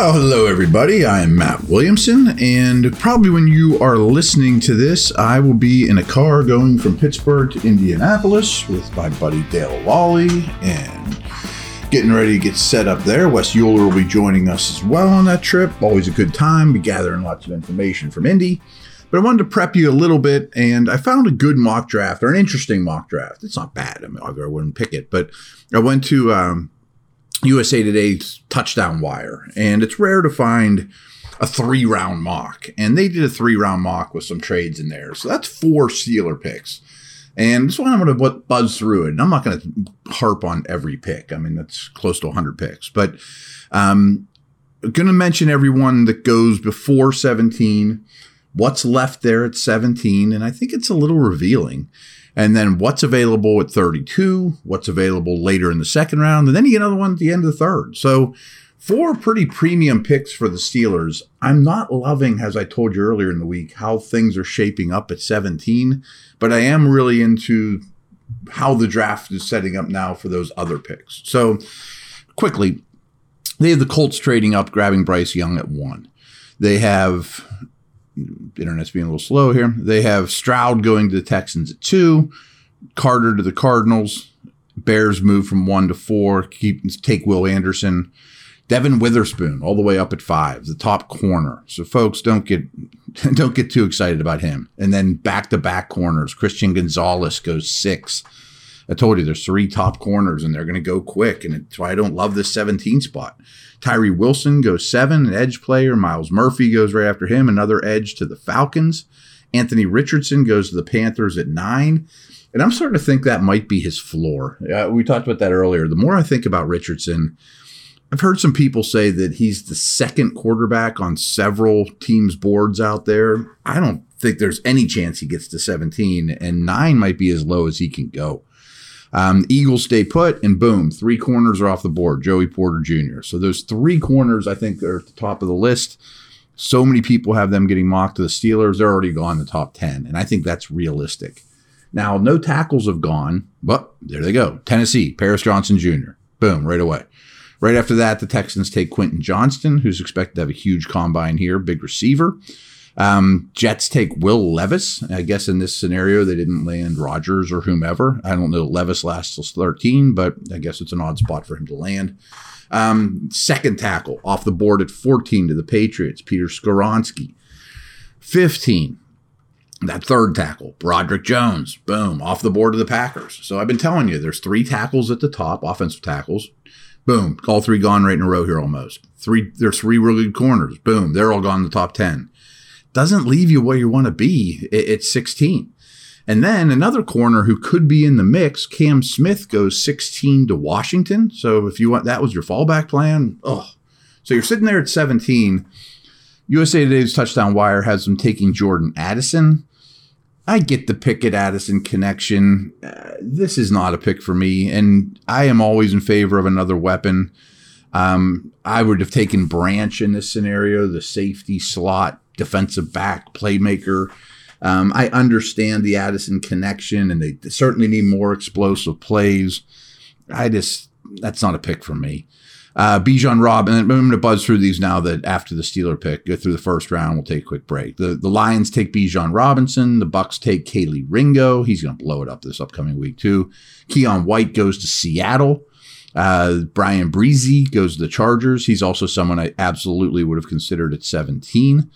Well, hello, everybody. I'm Matt Williamson, and probably when you are listening to this, I will be in a car going from Pittsburgh to Indianapolis with my buddy Dale Lolley and getting ready to get set up there. Wes Euler will be joining us as well on that trip. Always a good time. Be gathering lots of information from Indy. But I wanted to prep you a little bit, and I found a good mock draft or an interesting mock draft. It's not bad. I mean, I wouldn't pick it, but I went to um, USA Today's touchdown wire, and it's rare to find a three round mock. And they did a three round mock with some trades in there. So that's four Steeler picks. And this one I'm going to buzz through it. And I'm not going to harp on every pick. I mean, that's close to 100 picks. But um, going to mention everyone that goes before 17, what's left there at 17. And I think it's a little revealing and then what's available at 32, what's available later in the second round, and then you get another one at the end of the third. So four pretty premium picks for the Steelers. I'm not loving, as I told you earlier in the week, how things are shaping up at 17, but I am really into how the draft is setting up now for those other picks. So quickly, they have the Colts trading up, grabbing Bryce Young at one. They have internet's being a little slow here. They have Stroud going to the Texans at two, Carter to the Cardinals. Bears move from one to four. Keep take Will Anderson. Devon Witherspoon all the way up at five, the top corner. So folks, don't get don't get too excited about him. And then back to back corners. Christian Gonzalez goes six. I told you there's three top corners and they're going to go quick. And that's why I don't love this 17 spot. Tyree Wilson goes seven, an edge player. Myles Murphy goes right after him, another edge to the Falcons. Anthony Richardson goes to the Panthers at nine. And I'm starting to think that might be his floor. Uh, we talked about that earlier. The more I think about Richardson, I've heard some people say that he's the second quarterback on several teams' boards out there. I don't think there's any chance he gets to 17, and nine might be as low as he can go. Um, Eagles stay put, and boom, three corners are off the board. Joey Porter Jr. So those three corners, I think, are at the top of the list. So many people have them getting mocked to the Steelers. They're already gone the top 10, and I think that's realistic. Now, no tackles have gone, but there they go. Tennessee, Paris Johnson Jr. Boom, right away. Right after that, the Texans take Quentin Johnston, who's expected to have a huge combine here, big receiver. Um, Jets take Will Levis. I guess in this scenario, they didn't land Rodgers or whomever. I don't know. Levis lasts till 13, but I guess it's an odd spot for him to land. Um, second tackle off the board at 14 to the Patriots, Peter Skoronski. 15, that third tackle, Broderick Jones, boom, off the board to the Packers. So I've been telling you, there's three tackles at the top, offensive tackles. Boom, all three gone right in a row here almost. Three, there's three really good corners. Boom, they're all gone in the top 10 doesn't leave you where you want to be at 16. And then another corner who could be in the mix, Cam Smith goes 16 to Washington. So if you want, that was your fallback plan. Oh, so you're sitting there at 17. USA Today's touchdown wire has them taking Jordan Addison. I get the Pickett Addison connection. Uh, this is not a pick for me, and I am always in favor of another weapon. Um, I would have taken Branch in this scenario, the safety slot defensive back, playmaker. Um, I understand the Addison connection, and they certainly need more explosive plays. I just that's not a pick for me. Uh, Bijan Rob, and I'm going to buzz through these now that after the Steeler pick, go through the first round. We'll take a quick break. The the Lions take Bijan Robinson. The Bucks take Kelee Ringo. He's going to blow it up this upcoming week too. Keion White goes to Seattle. Uh, Bryan Bresee goes to the Chargers. He's also someone I absolutely would have considered at 17.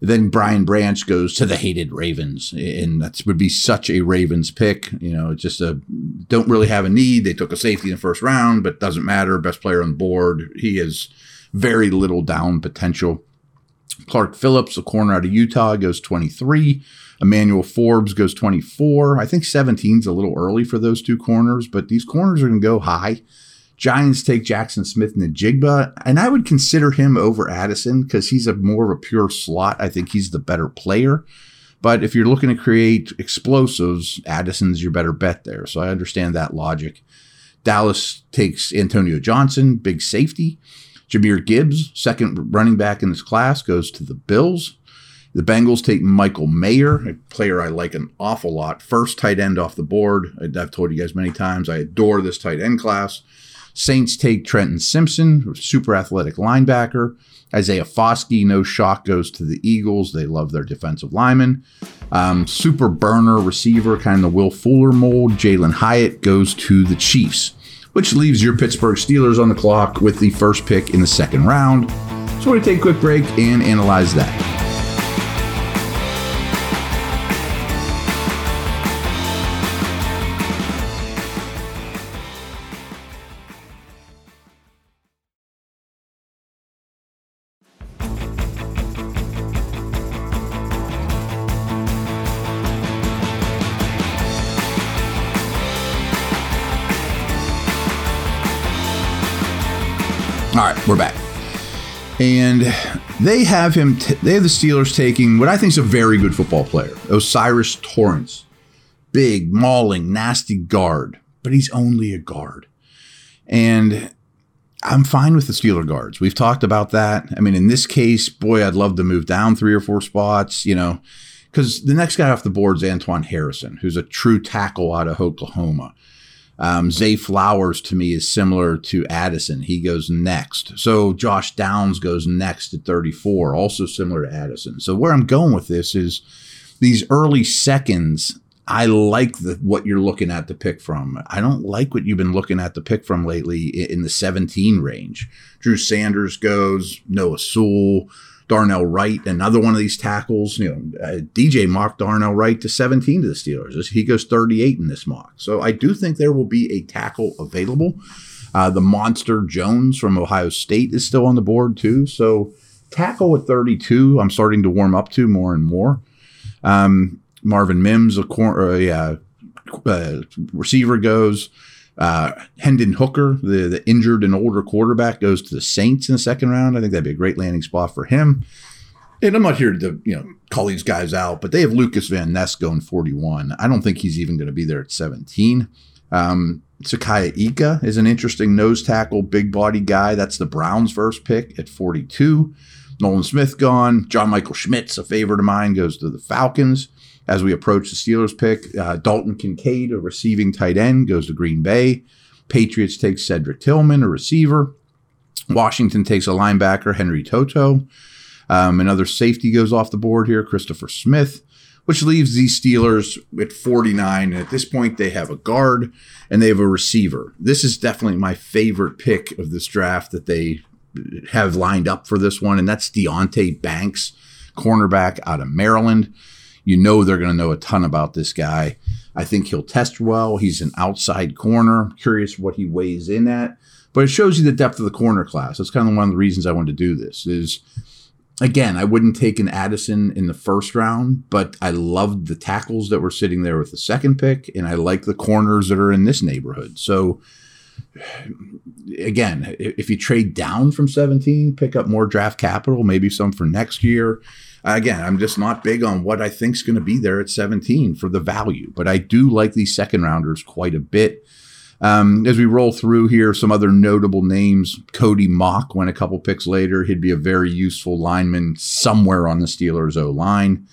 Then Brian Branch goes to the hated Ravens, and that would be such a Ravens pick. You know, just a don't really have a need. They took a safety in the first round, but doesn't matter. Best player on the board. He has very little down potential. Clark Phillips, a corner out of Utah, goes 23. Emmanuel Forbes goes 24. I think 17 is a little early for those two corners, but these corners are going to go high. Giants take Jackson Smith-Njigba, and I would consider him over Addison because he's a more of a pure slot. I think he's the better player. But if you're looking to create explosives, Addison's your better bet there. So I understand that logic. Dallas takes Antonio Johnson, big safety. Jahmyr Gibbs, second running back in this class, goes to the Bills. The Bengals take Michael Mayer, a player I like an awful lot. First tight end off the board. I've told you guys many times I adore this tight end class. Saints take Trenton Simpson, super athletic linebacker. Isaiah Foskey, no shock, goes to the Eagles. They love their defensive lineman. Um, super burner receiver, kind of the Will Fuller mold. Jalin Hyatt goes to the Chiefs, which leaves your Pittsburgh Steelers on the clock with the first pick in the second round. So we're going to take a quick break and analyze that. We're back. And they have him, t- they have the Steelers taking what I think is a very good football player, O'Cyrus Torrence. Big, mauling, nasty guard, but he's only a guard. And I'm fine with the Steeler guards. We've talked about that. I mean, in this case, boy, I'd love to move down three or four spots, you know, because the next guy off the board is Antoine Harrison, who's a true tackle out of Oklahoma. Um, Zay Flowers to me is similar to Addison. He goes next. So Josh Downs goes next at 34, also similar to Addison. So where I'm going with this is these early seconds. I like the, what you're looking at to pick from. I don't like what you've been looking at to pick from lately in the 17 range. Drew Sanders goes, Noah Sewell, Darnell Wright, another one of these tackles. You know, uh, DJ mocked Darnell Wright to 17 to the Steelers. He goes 38 in this mock. So I do think there will be a tackle available. Uh, the monster Jones from Ohio State is still on the board too. So tackle at 32, I'm starting to warm up to more and more. Um, Marvin Mims, a corner, uh, yeah, uh, receiver goes. Uh, Hendon Hooker, the, the injured and older quarterback, goes to the Saints in the second round. I think that'd be a great landing spot for him. And I'm not here to you know call these guys out, but they have Lucas Van Ness going 41. I don't think he's even going to be there at 17. Um, Siaki Ika is an interesting nose tackle, big body guy. That's the Browns' first pick at 42. Nolan Smith gone. John Michael Schmitz, a favorite of mine, goes to the Falcons as we approach the Steelers pick. Uh, Dalton Kincaid, a receiving tight end, goes to Green Bay. Patriots take Cedric Tillman, a receiver. Washington takes a linebacker, Henry To'oTo'o. Um, another safety goes off the board here, Christopher Smith, which leaves these Steelers at 49. And at this point, they have a guard and they have a receiver. This is definitely my favorite pick of this draft that they have lined up for this one, and that's Deonte Banks, cornerback out of Maryland. You know they're going to know a ton about this guy. I think he'll test well. He's an outside corner. Curious what he weighs in at, but it shows you the depth of the corner class. That's kind of one of the reasons I wanted to do this. Is again, I wouldn't take an Addison in the first round, but I loved the tackles that were sitting there with the second pick, and I like the corners that are in this neighborhood. So again, if you trade down from 17, pick up more draft capital, maybe some for next year again, I'm just not big on what I think is going to be there at 17 for the value, but I do like these second rounders quite a bit. Um, as we roll through here, some other notable names. Cody Mauch went a couple picks later. He'd be a very useful lineman somewhere on the Steelers O line.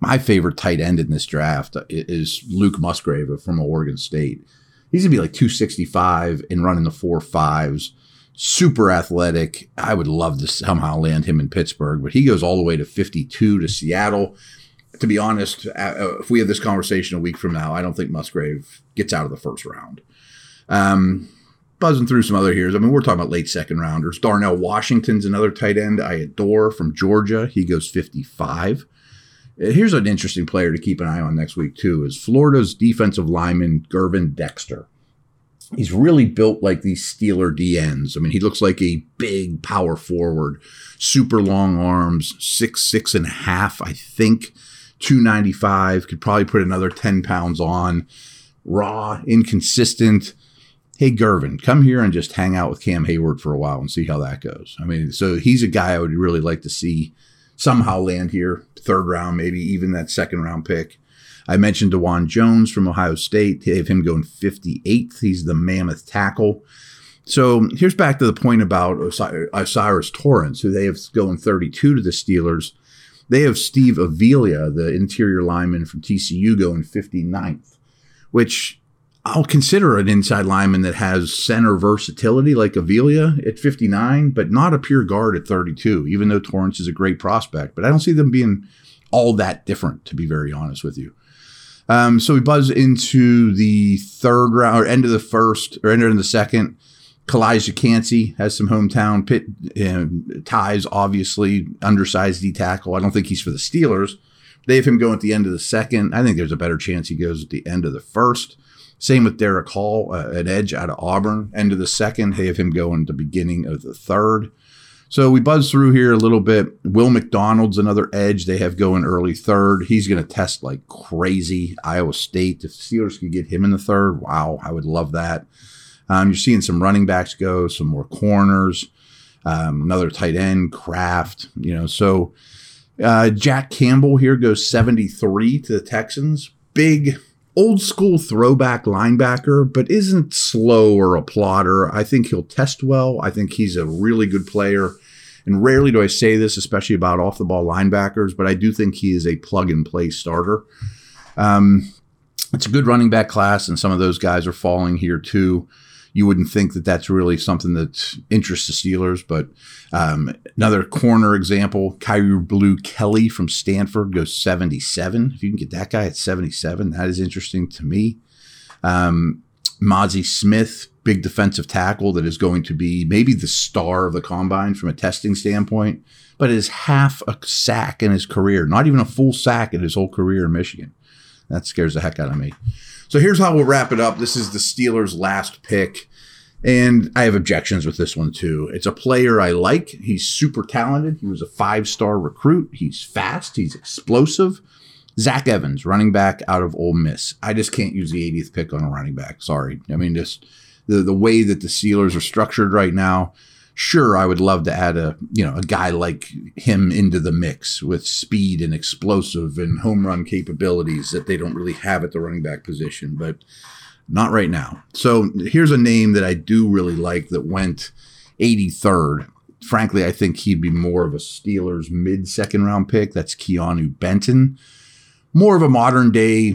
My favorite tight end in this draft is Luke Musgrave from Oregon State. He's gonna be like 265 and running the four fives super athletic. I would love to somehow land him in Pittsburgh, but he goes all the way to 52 to Seattle. To be honest, uh, if we have this conversation a week from now, I don't think Musgrave gets out of the first round. Um, buzzing through some other here. I mean, we're talking about late second rounders. Darnell Washington's another tight end I adore from Georgia. He goes 55. Uh, here's an interesting player to keep an eye on next week, too, is Florida's defensive lineman, Gervon Dexter he's really built like these Steeler DNs. I mean, he looks like a big power forward, super long arms, six, six and a half, I think, 295, could probably put another 10 pounds on. Raw, inconsistent. Hey, Gervon, come here and just hang out with Cam Heyward for a while and see how that goes. I mean, so he's a guy I would really like to see somehow land here, third round, maybe even that second round pick. I mentioned Dawand Jones from Ohio State. They have him going 58th. He's the mammoth tackle. So here's back to the point about O'Cyrus Torrence, who they have going 32 to the Steelers. They have Steve Avila, the interior lineman from TCU, going 59th, which I'll consider an inside lineman that has center versatility like Avila at 59, but not a pure guard at 32, even though Torrence is a great prospect. But I don't see them being all that different, to be very honest with you. Um, so we buzz into the third round or end of the first or end of the second. Calijah Kancey has some hometown pit uh, ties, obviously. Undersized D tackle. I don't think he's for the Steelers. They have him going at the end of the second. I think there's a better chance he goes at the end of the first. Same with Derick Hall, uh, an edge out of Auburn. End of the second, they have him going at the beginning of the third. So we buzz through here a little bit. Will McDonald's another edge they have going early third. He's going to test like crazy. Iowa State. If Steelers could get him in the third, wow, I would love that. Um, you're seeing some running backs go, some more corners, um, another tight end, Kraft. You know, so uh, Jack Campbell here goes 73 to the Texans. Big old school throwback linebacker, but isn't slow or a plotter. I think he'll test well. I think he's a really good player. And rarely do I say this, especially about off the ball linebackers, but I do think he is a plug and play starter. Um, it's a good running back class, and some of those guys are falling here too you wouldn't think that that's really something that interests the Steelers. But um, another corner example, Kyu Blu Kelly from Stanford goes 77. If you can get that guy at 77, that is interesting to me. Um, Mazi Smith, big defensive tackle that is going to be maybe the star of the combine from a testing standpoint, but is half a sack in his career, not even a full sack in his whole career in Michigan. That scares the heck out of me. So here's how we'll wrap it up. This is the Steelers' last pick. And I have objections with this one too. It's a player I like. He's super talented. He was a five star recruit. He's fast. He's explosive. Zach Evans, running back out of Ole Miss. I just can't use the 80th pick on a running back. Sorry. I mean, just the, the way that the Steelers are structured right now sure I would love to add a you know a guy like him into the mix with speed and explosive and home run capabilities that they don't really have at the running back position, but not right now. So here's a name that I do really like that went 83rd. Frankly, I think he'd be more of a Steelers mid second round pick. That's Keanu Benton. More of a modern day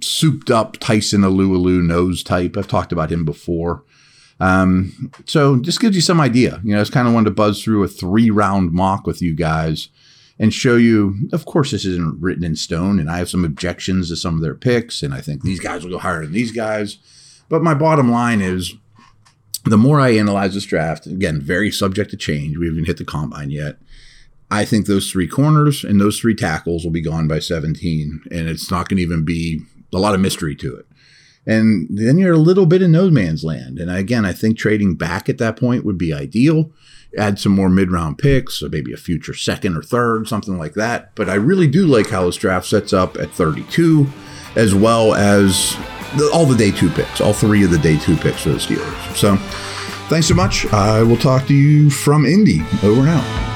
souped up Tyson Alualu nose type. I've talked about him before. Um, so just gives you some idea. You know, I it's kind of wanted to buzz through a three round mock with you guys and show you, of course, this isn't written in stone, and I have some objections to some of their picks, and I think these guys will go higher than these guys. But my bottom line is the more I analyze this draft, again, very subject to change. We haven't hit the combine yet. I think those three corners and those three tackles will be gone by 17, and it's not going to even be a lot of mystery to it. And then you're a little bit in no man's land. And again, I think trading back at that point would be ideal. Add some more mid round picks, so maybe a future second or third, something like that. But I really do like how this draft sets up at 32, as well as the, all the day two picks, all three of the day two picks for the Steelers. So thanks so much. I will talk to you from Indy. Over and out.